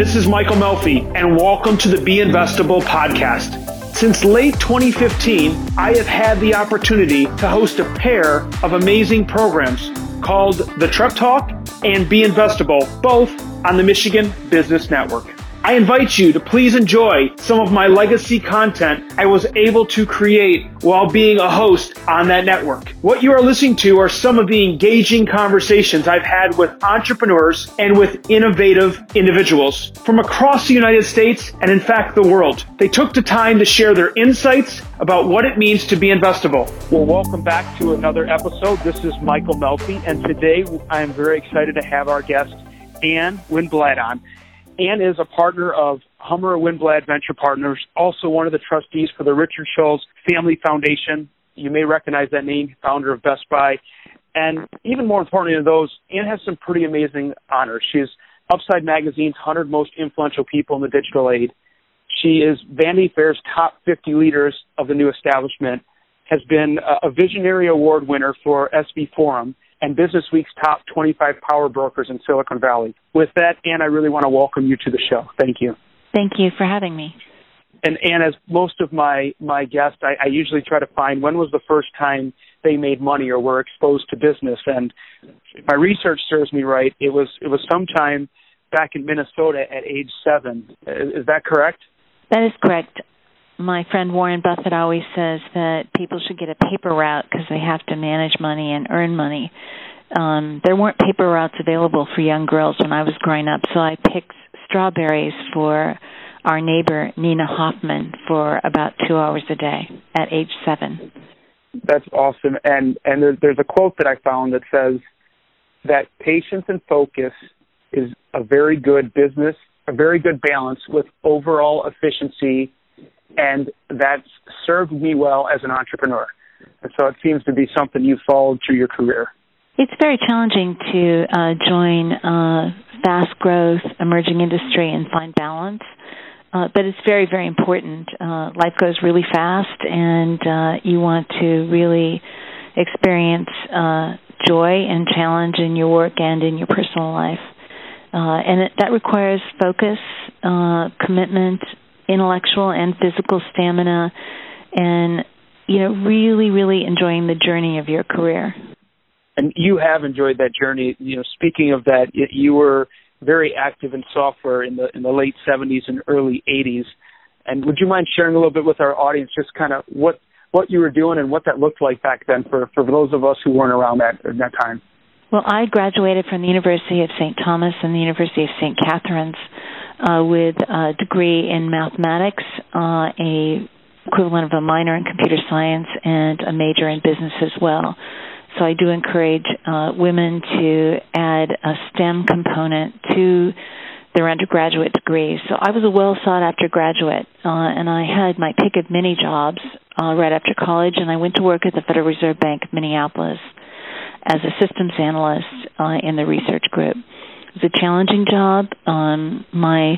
This is Michael Melfi, and welcome to the Be Investable podcast. Since late 2015, I have had the opportunity to host a pair of amazing programs called the Trep Talk and Be Investable, both on the Michigan Business Network. I invite you to please enjoy some of my legacy content I was able to create while being a host on that network. What you are listening to are some of the engaging conversations I've had with entrepreneurs and with innovative individuals from across the United States and in fact the world. They took the time to share their insights about what it means to be investable. Well, welcome back to another episode. This is Michael Melfi and today I am very excited to have our guest Ann Winblad on. Ann is a partner of Hummer Winblad Venture Partners, also one of the trustees for the Richard Schulze Family Foundation. You may recognize that name, founder of Best Buy. And even more importantly than those, Ann has some pretty amazing honors. She's Upside Magazine's 100 Most Influential People in the Digital Age. She is Vanity Fair's top 50 leaders of the new establishment, has been a visionary award winner for SV Forum, and Business Week's top 25 power brokers in Silicon Valley. With that, Ann, I really want to welcome you to the show. Thank you. Thank you for having me. And Ann, as most of my my guests, I, I usually try to find when was the first time they made money or were exposed to business. And if my research serves me right, it was it was sometime back in Minnesota at age seven. Is, is that correct? That is correct my friend Warren Buffett always says that people should get a paper route because they have to manage money and earn money. Um, there weren't paper routes available for young girls when I was growing up, so I picked strawberries for our neighbor Nina Hoffman for about two hours a day at age seven. That's awesome, and and there, there's a quote that I found that says that patience and focus is a very good business, a very good balance with overall efficiency and that's served me well as an entrepreneur. And so it seems to be something you've followed through your career. It's very challenging to uh, join uh, fast growth, emerging industry and find balance. Uh, but it's very, very important. Uh, life goes really fast, and uh, you want to really experience uh, joy and challenge in your work and in your personal life. And it, that requires focus, commitment, intellectual and physical stamina and you know really really enjoying the journey of your career. And you have enjoyed that journey. You know speaking of that you were very active in software in the in the late 70s and early 80s and would you mind sharing a little bit with our audience just kind of what what you were doing and what that looked like back then for for those of us who weren't around that at that time? Well i graduated from the university of st thomas and the university of st catherine's uh, with a degree in mathematics, uh, a equivalent of a minor in computer science, and a major in business as well. So I do encourage uh, women to add a STEM component to their undergraduate degrees. So I was a well sought after graduate, uh, and I had my pick of many jobs uh, right after college, and I went to work at the Federal Reserve Bank of Minneapolis as a systems analyst uh, in the research group. It was a challenging job. Um, my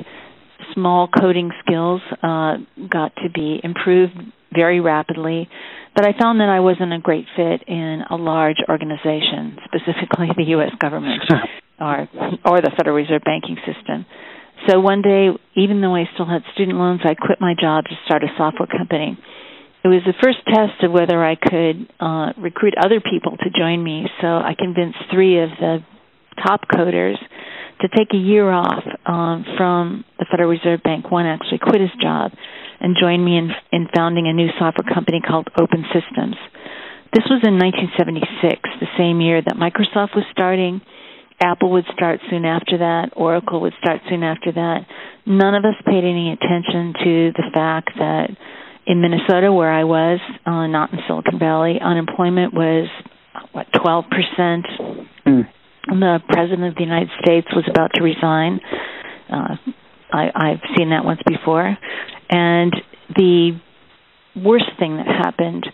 small coding skills uh, got to be improved very rapidly, but I found that I wasn't a great fit in a large organization, specifically the U.S. government or or the Federal Reserve banking system. So one day, even though I still had student loans, I quit my job to start a software company. It was the first test of whether I could uh, recruit other people to join me. So I convinced three of the top coders to take a year off um, from the Federal Reserve Bank. One actually quit his job and joined me in, in founding a new software company called Open Systems. This was in 1976, the same year that Microsoft was starting. Apple would start soon after that. Oracle would start soon after that. None of us paid any attention to the fact that in Minnesota, where I was, uh, not in Silicon Valley, unemployment was what 12 percent. Mm the president of the United States was about to resign. Uh, I, I've seen that once before, and the worst thing that happened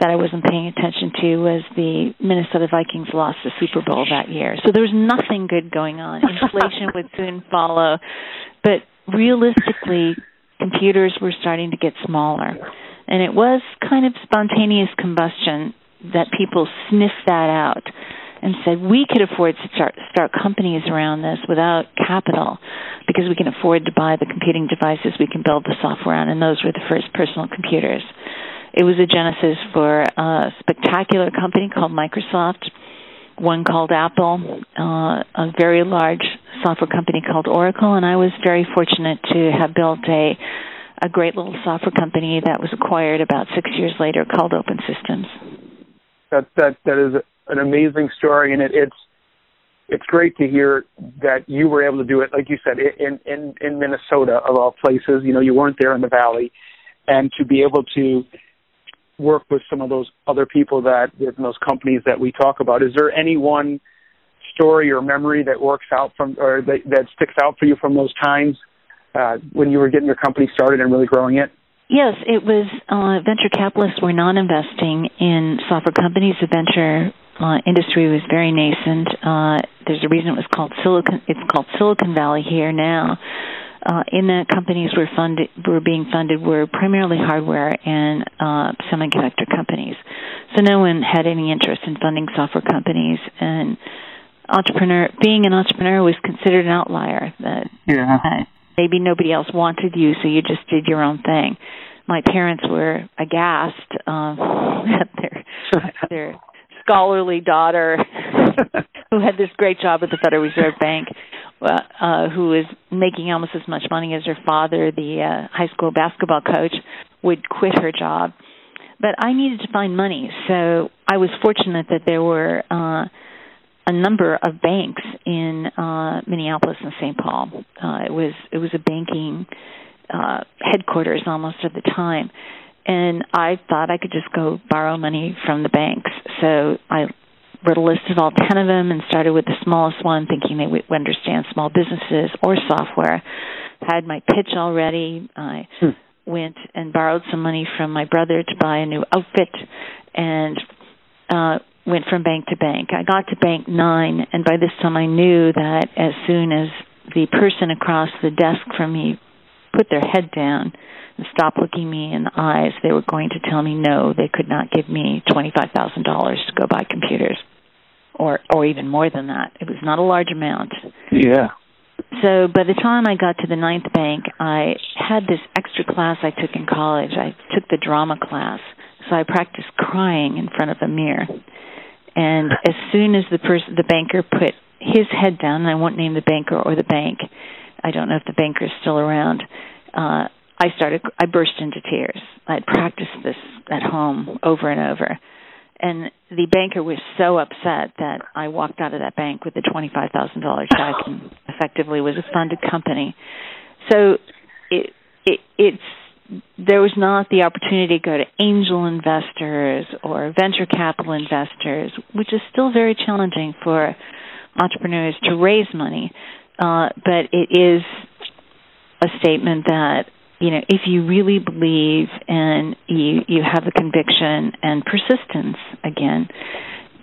that I wasn't paying attention to was the Minnesota Vikings lost the Super Bowl that year. So there was nothing good going on. Inflation would soon follow, but realistically, computers were starting to get smaller, and it was kind of spontaneous combustion that people sniffed that out and said we could afford to start start companies around this without capital because we can afford to buy the computing devices we can build the software on. And those were the first personal computers. It was a genesis for a spectacular company called Microsoft one called Apple, uh, a very large software company called Oracle, and I was very fortunate to have built a a great little software company that was acquired about six years later called Open Systems. That that that is an amazing story, and it, it's it's great to hear that you were able to do it, like you said, in in in Minnesota of all places. You know, you weren't there in the valley, and to be able to work with some of those other people that in those companies that we talk about. Is there any one story or memory that works out from or that, that sticks out for you from those times uh, when you were getting your company started and really growing it? Yes, it was uh, venture capitalists were not investing in software companies. The venture uh, industry was very nascent. Uh, there's a reason it was called Silicon. It's called Silicon Valley here now uh, in that companies were funded were being funded were primarily hardware and uh, semiconductor companies. So no one had any interest in funding software companies and entrepreneur being an entrepreneur was considered an outlier that yeah. uh, maybe nobody else wanted you so you just did your own thing. My parents were aghast um, at their their scholarly daughter who had this great job at the Federal Reserve Bank uh, uh, who is making almost as much money as her father, the uh, high school basketball coach, would quit her job. But I needed to find money, so I was fortunate that there were uh, a number of banks in uh, Minneapolis and St. Paul. Uh, it was it was a banking uh, headquarters almost at the time, and I thought I could just go borrow money from the banks. So I wrote a list of all 10 of them and started with the smallest one, thinking they would understand small businesses or software. Had my pitch already. I hmm. went and borrowed some money from my brother to buy a new outfit and uh, went from bank to bank. I got to bank nine, and by this time I knew that as soon as the person across the desk from me put their head down and stop looking me in the eyes, they were going to tell me no, they could not give me $25,000 to go buy computers or or even more than that. It was not a large amount. Yeah. So by the time I got to the ninth bank, I had this extra class I took in college. I took the drama class, so I practiced crying in front of a mirror. And as soon as the person, the banker, put his head down, and I won't name the banker or the bank. I don't know if the banker is still around. Uh, I started. I burst into tears. I had practiced this at home over and over and the banker was so upset that I walked out of that bank with a twenty-five thousand dollar check and effectively was a funded company. So it, it it's there was not the opportunity to go to angel investors or venture capital investors, which is still very challenging for entrepreneurs to raise money. Uh, but it is a statement that you know, if you really believe and you you have the conviction and persistence again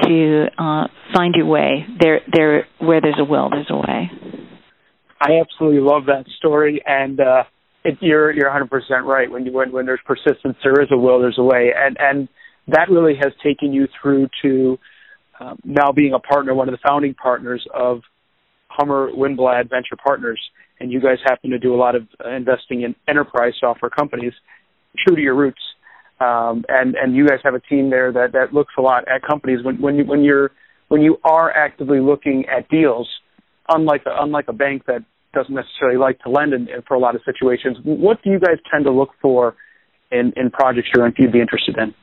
to uh, find your way, there there where there's a will, there's a way. I absolutely love that story, and uh, it, you're you're 100 percent right. When you when when there's persistence, there is a will, there's a way, and and that really has taken you through to um, now being a partner, one of the founding partners of Hummer Winblad Venture Partners and you guys happen to do a lot of uh, investing in enterprise software companies, true to your roots. Um, and and you guys have a team there that that looks a lot at companies when when you when you're when you are actively looking at deals, unlike a, unlike a bank that doesn't necessarily like to lend in, in for a lot of situations. What do you guys tend to look for in in projects you're you'd be interested in?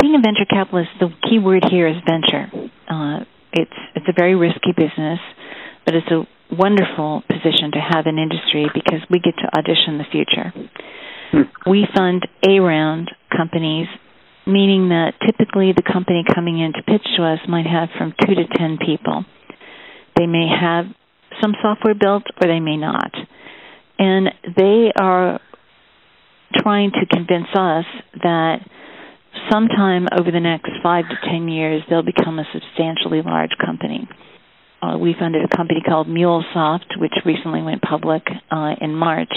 Being a venture capitalist, the key word here is venture. Uh, it's it's a very risky business, but it's a wonderful position to have in industry because we get to audition the future. Hmm. We fund A round companies, meaning that typically the company coming in to pitch to us might have from two to ten people. They may have some software built or they may not. And they are trying to convince us that sometime over the next five to ten years they'll become a substantially large company uh, we funded a company called MuleSoft, which recently went public uh, in March.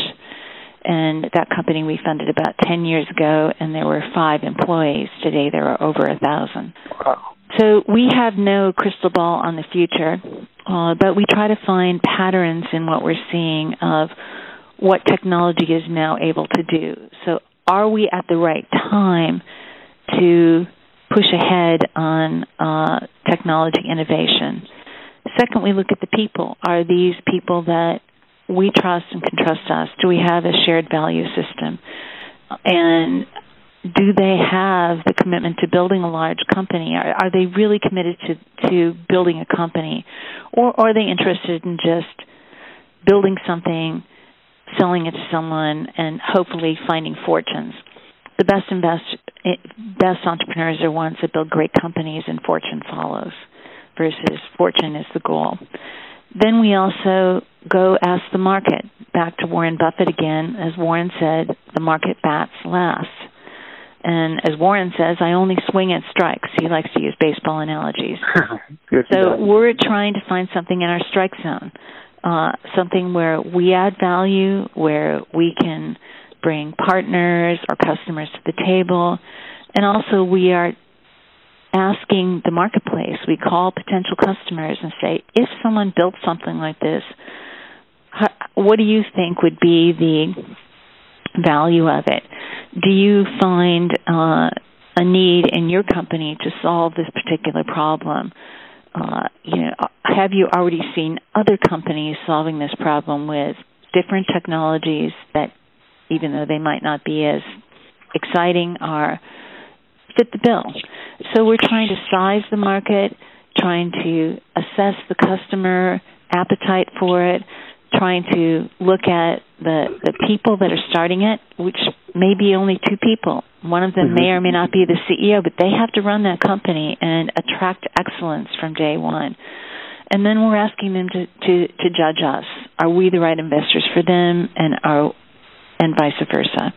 And that company we funded about 10 years ago, and there were five employees. Today there are over a thousand. Wow. So we have no crystal ball on the future, uh, but we try to find patterns in what we're seeing of what technology is now able to do. So are we at the right time to push ahead on uh, technology innovation? Second, we look at the people. Are these people that we trust and can trust us? Do we have a shared value system? And do they have the commitment to building a large company? Are, are they really committed to, to building a company? Or, are they interested in just building something, selling it to someone, and hopefully finding fortunes? The best invest, eh, best entrepreneurs are ones that build great companies and fortune follows versus fortune is the goal. Then we also go ask the market. Back to Warren Buffett again. As Warren said, the market bats last. And as Warren says, I only swing at strikes. He likes to use baseball analogies. so we're trying to find something in our strike zone, uh, something where we add value, where we can bring partners or customers to the table, and also we are asking the marketplace. We call potential customers and say, if someone built something like this, what do you think would be the value of it? Do you find uh, a need in your company to solve this particular problem? Uh, you know, have you already seen other companies solving this problem with different technologies that, even though they might not be as exciting, are fit the bill? So we're trying to size the market, trying to assess the customer appetite for it, trying to look at the the people that are starting it, which may be only two people. One of them mm-hmm. may or may not be the CEO, but they have to run that company and attract excellence from day one. And then we're asking them to, to, to judge us. Are we the right investors for them and are and vice versa.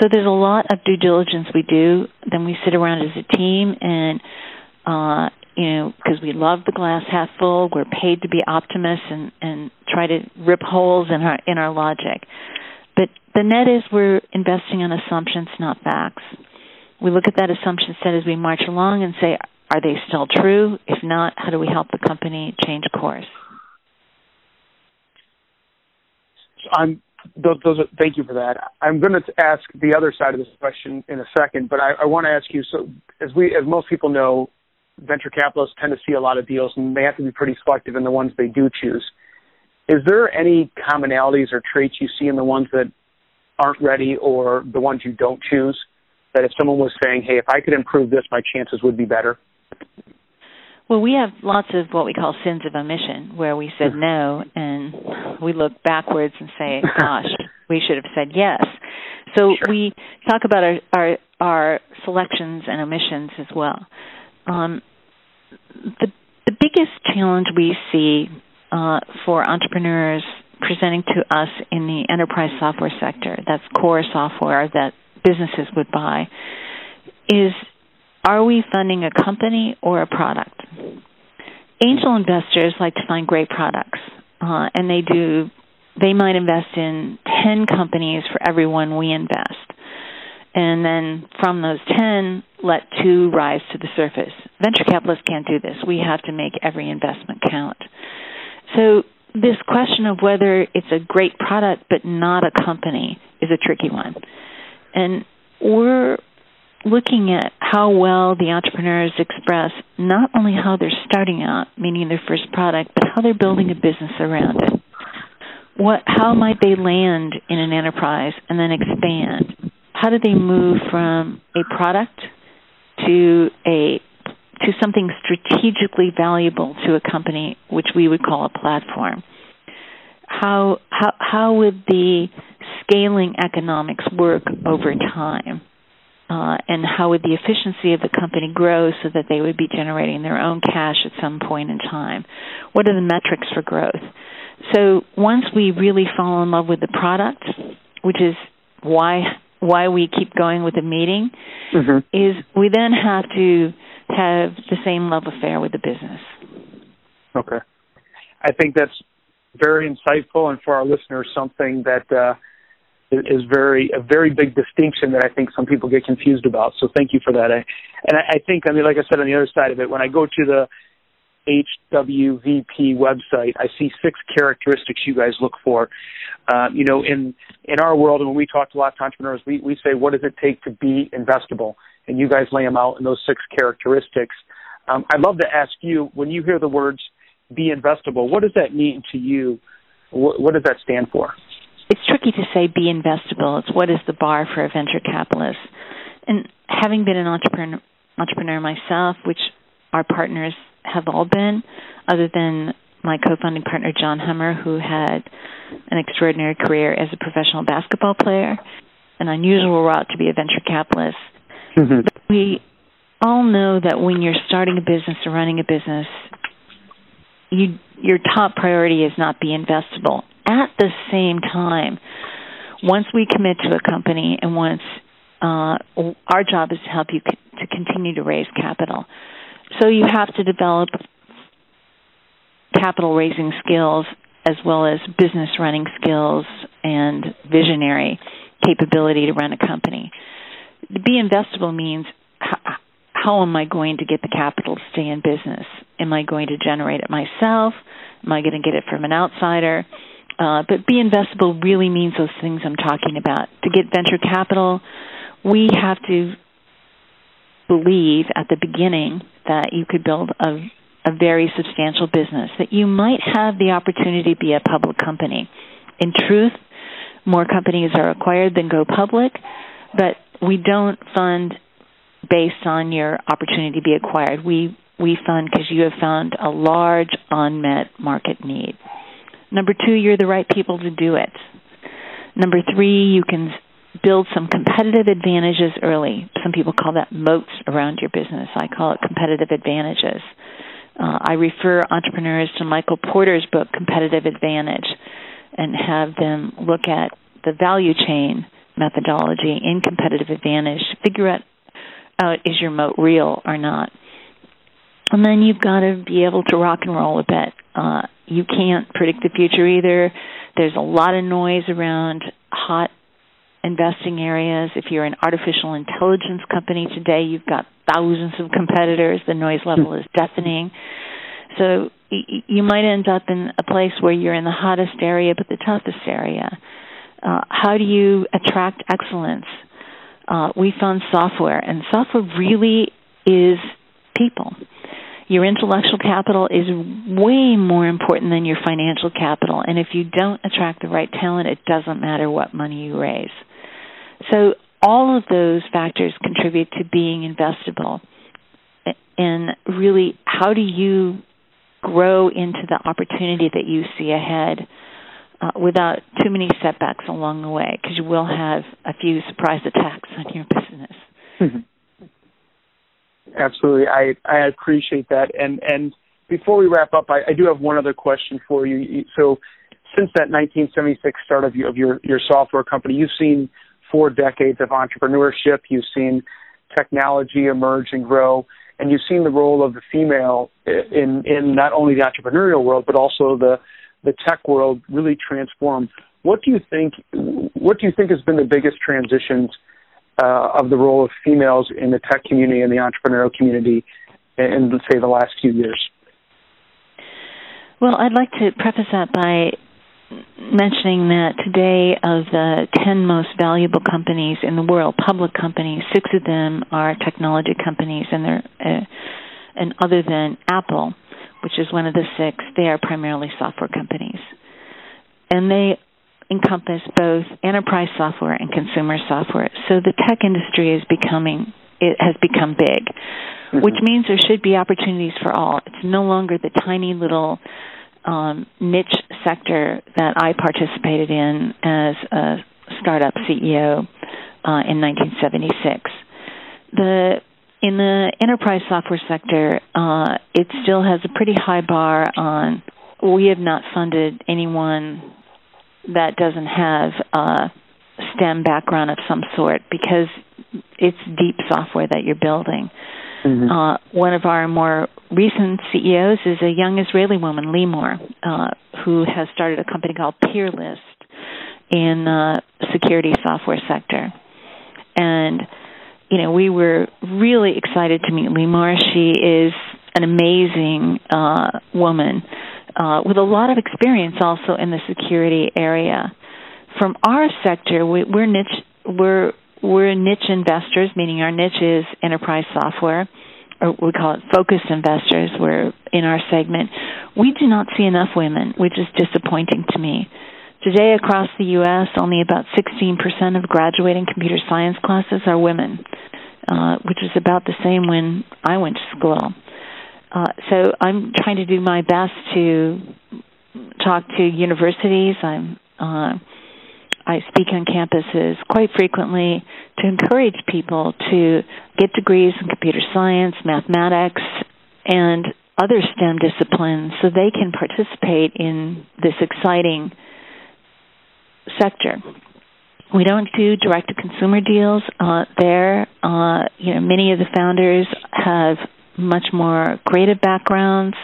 So there's a lot of due diligence we do. Then we sit around as a team and uh, you know, because we love the glass half full. We're paid to be optimists and and try to rip holes in our in our logic. But the net is we're investing on assumptions, not facts. We look at that assumption set as we march along and say, are they still true? If not, how do we help the company change course? I'm those, those are, thank you for that. I'm going to ask the other side of this question in a second, but I, I want to ask you. So, as we, as most people know, venture capitalists tend to see a lot of deals and they have to be pretty selective in the ones they do choose. Is there any commonalities or traits you see in the ones that aren't ready or the ones you don't choose? That if someone was saying, hey, if I could improve this, my chances would be better? Well, we have lots of what we call sins of omission, where we said no and we look backwards and say, gosh, we should have said yes. So sure. we talk about our, our, our selections and omissions as well. Um, the the biggest challenge we see uh, for entrepreneurs presenting to us in the enterprise software sector, that's core software that businesses would buy, is are we funding a company or a product? Angel investors like to find great products, uh, and they do. They might invest in ten companies for every one we invest and then from those 10, let two rise to the surface. Venture capitalists can't do this. We have to make every investment count. So this question of whether it's a great product but not a company is a tricky one. And we're looking at how well the entrepreneurs express not only how they're starting out, meaning their first product, but how they're building a business around it. What, how might they land in an enterprise and then expand? how do they move from a product to a to something strategically valuable to a company, which we would call a platform? How how how would the scaling economics work over time? Uh, and how would the efficiency of the company grow so that they would be generating their own cash at some point in time? What are the metrics for growth? So once we really fall in love with the product, which is why why we keep going with the meeting mm-hmm. is we then have to have the same love affair with the business. Okay. I think that's very insightful and for our listeners something that uh, is very a very big distinction that I think some people get confused about. So thank you for that. I, and I, I think I mean, like I said, on the other side of it, when I go to the HWVP website, I see six characteristics you guys look for. Uh, you know, in in our world, and when we talk to lots of entrepreneurs, we we say, what does it take to be investable? And you guys lay them out in those six characteristics. Um, I'd love to ask you, when you hear the words "be investable," what does that mean to you? What, what does that stand for? It's tricky to say be investable. It's what is the bar for a venture capitalist. And having been an entrepreneur, entrepreneur myself, which our partners have all been, other than my co-founding partner John Hummer, who had an extraordinary career as a professional basketball player, an unusual route to be a venture capitalist. Mm-hmm. we all know that when you're starting a business or running a business, you your top priority is not be investable. At the same time, once we commit to a company and once uh, our job is to help you co- to continue to raise capital. So you have to develop capital raising skills as well as business running skills and visionary capability to run a company. To be investable means how, how am I going to get the capital to stay in business? Am I going to generate it myself? Am I going to get it from an outsider? Uh, but be investable really means those things I'm talking about. To get venture capital, we have to believe at the beginning that you could build a, a very substantial business, that you might have the opportunity to be a public company. In truth, more companies are acquired than go public, but we don't fund based on your opportunity to be acquired. We we fund because you have found a large unmet market need. Number two, you're the right people to do it. Number three, you can build some competitive advantages early. Some people call that moats around your business. I call it competitive advantages. Uh, I refer entrepreneurs to Michael Porter's book, Competitive Advantage, and have them look at the value chain methodology in competitive advantage figure out, out is your moat real or not. And then you've got to be able to rock and roll a bit. Uh, you can't predict the future either. There's a lot of noise around hot investing areas. If you're an artificial intelligence company today, you've got thousands of competitors. The noise level is deafening. So you might end up in a place where you're in the hottest area but the toughest area. Uh, how do you attract excellence? Uh, we found software, and software really is people. Your intellectual capital is way more important than your financial capital, and if you don't attract the right talent, it doesn't matter what money you raise. So all of those factors contribute to being investable. And really, how do you grow into the opportunity that you see ahead uh, without too many setbacks along the way? Because you will have a few surprise attacks on your business. Mm-hmm. Absolutely, I I appreciate that. And and before we wrap up, I, I do have one other question for you. So, since that 1976 start of your, of your your software company, you've seen four decades of entrepreneurship. You've seen technology emerge and grow, and you've seen the role of the female in in not only the entrepreneurial world but also the the tech world really transform. What do you think? What do you think has been the biggest transitions uh, of the role of females in the tech community and the entrepreneurial community in, let's say, the last few years? Well, I'd like to preface that by mentioning that today of the 10 most valuable companies in the world, public companies, six of them are technology companies and they're uh, and other than Apple, which is one of the six, they are primarily software companies. And they encompass both enterprise software and consumer software. So the tech industry is becoming it has become big, mm-hmm. which means there should be opportunities for all. It's no longer the tiny little um, niche sector that I participated in as a startup CEO uh, in 1976. The in the enterprise software sector, uh, it still has a pretty high bar on. We have not funded anyone that doesn't have a STEM background of some sort because it's deep software that you're building. Mm-hmm. Uh, one of our more recent CEOs is a young Israeli woman, Limor, uh, who has started a company called Peerlist. in the security software sector. And you know, we were really excited to meet Limor. She is an amazing uh, woman uh, with a lot of experience also in the security area. From our sector, we, we're niche. We're we're niche investors, meaning our niche is enterprise software, or we call it focused investors. We're in our segment. We do not see enough women, which is disappointing to me. Today, across the U.S., only about 16% of graduating computer science classes are women, uh, which is about the same when I went to school. Uh, so I'm trying to do my best to talk to universities. I'm uh, I speak on campuses quite frequently to encourage people to get degrees in computer science, mathematics, and other STEM disciplines so they can participate in this exciting sector. We don't do direct to consumer deals uh, there. Uh, you know, many of the founders have much more creative backgrounds.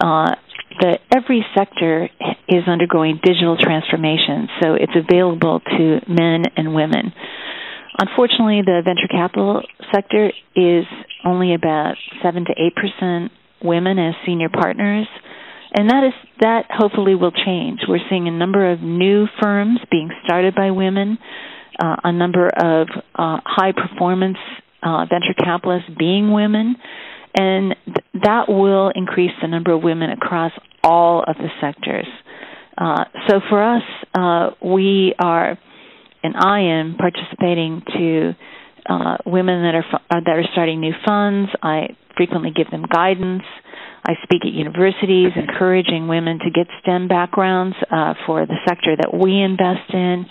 Uh, the every sector is undergoing digital transformation, so it's available to men and women. Unfortunately, the venture capital sector is only about seven to eight percent women as senior partners, and that is that hopefully will change. We're seeing a number of new firms being started by women, uh, a number of uh, high performance uh, venture capitalists being women, and th- that will increase the number of women across all of the sectors. Uh, so for us, uh, we are, and I am participating to uh, women that are uh, that are starting new funds. I frequently give them guidance. I speak at universities, encouraging women to get STEM backgrounds uh, for the sector that we invest in,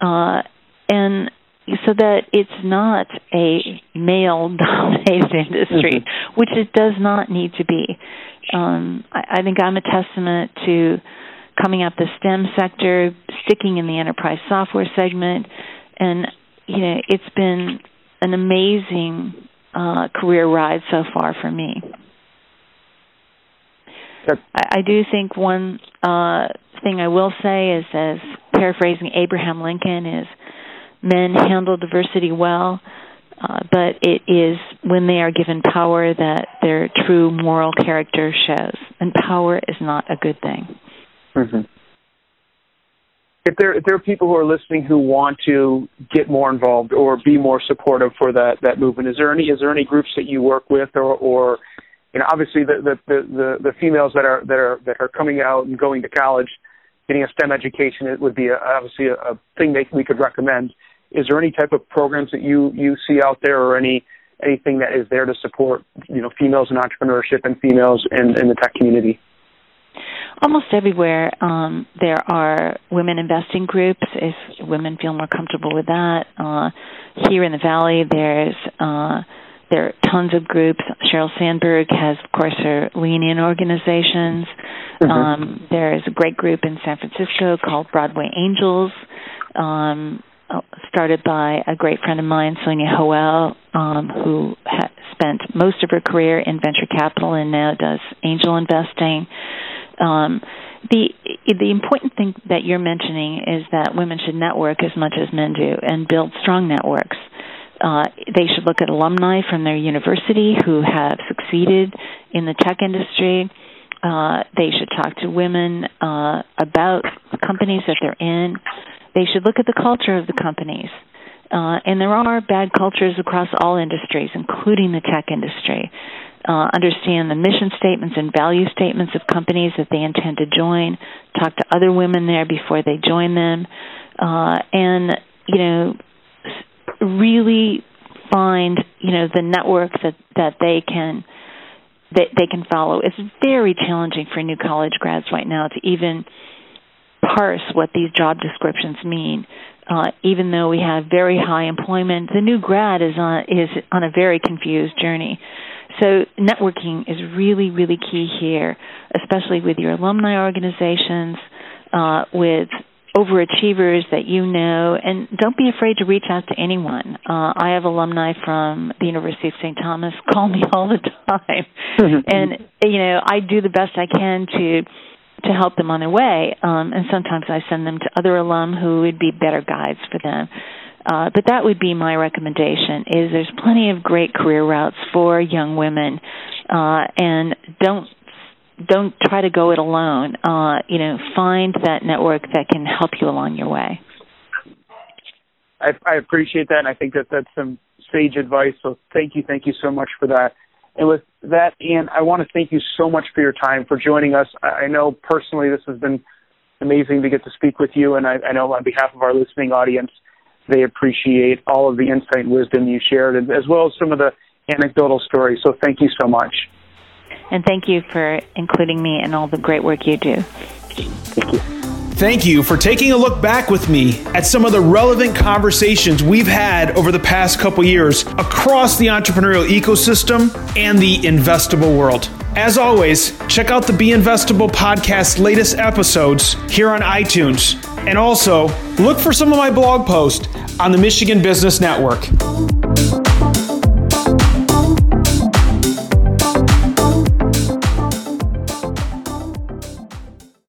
uh, and so that it's not a male-dominated industry, mm-hmm. which it does not need to be. Um, I, I think I'm a testament to coming up the STEM sector, sticking in the enterprise software segment, and you know it's been an amazing uh, career ride so far for me. I, I do think one uh, thing I will say is, as paraphrasing Abraham Lincoln, is men handle diversity well, uh, but it is when they are given power that their true moral character shows, and power is not a good thing. Mm-hmm. If there if there are people who are listening who want to get more involved or be more supportive for that that movement, is there any is there any groups that you work with or or you know obviously the the the, the females that are that are that are coming out and going to college, getting a STEM education it would be a, obviously a, a thing that we could recommend is there any type of programs that you you see out there or any anything that is there to support you know females in entrepreneurship and females in, in the tech community? Almost everywhere um, there are women investing groups. If women feel more comfortable with that, uh, here in the valley, there's uh, there are tons of groups. Sheryl Sandberg has, of course, her Lean In organizations. Mm-hmm. Um, there is a great group in San Francisco called Broadway Angels. Um, started by a great friend of mine, Sonja Hoel, um, who ha- spent most of her career in venture capital and now does angel investing. Um, the the important thing that you're mentioning is that women should network as much as men do and build strong networks. Uh, they should look at alumni from their university who have succeeded in the tech industry. Uh, they should talk to women uh, about companies that they're in. They should look at the culture of the companies. Uh, and there are bad cultures across all industries, including the tech industry. Uh, understand the mission statements and value statements of companies that they intend to join. Talk to other women there before they join them, uh, and you know, really find you know the network that that they can that they can follow. It's very challenging for new college grads right now to even parse what these job descriptions mean. Uh, even though we have very high employment, the new grad is on is on a very confused journey. So networking is really, really key here, especially with your alumni organizations, uh, with overachievers that you know, and don't be afraid to reach out to anyone. Uh, I have alumni from the University of St. Thomas call me all the time, and you know I do the best I can to to help them on their way. Um, and sometimes I send them to other alum who would be better guides for them. Uh, but that would be my recommendation is there's plenty of great career routes for young women uh, and don't don't try to go it alone uh, you know find that network that can help you along your way I, I appreciate that and I think that that's some sage advice so thank you thank you so much for that and with that Ann I want to thank you so much for your time for joining us I, I know personally this has been amazing to get to speak with you and I, I know on behalf of our listening audience they appreciate all of the insight and wisdom you shared, as well as some of the anecdotal stories. So thank you so much. And thank you for including me in all the great work you do. Thank you. Thank you for taking a look back with me at some of the relevant conversations we've had over the past couple years across the entrepreneurial ecosystem and the investable world. As always, check out the Be Investable podcast's latest episodes here on iTunes. And also, look for some of my blog posts on the Michigan Business Network.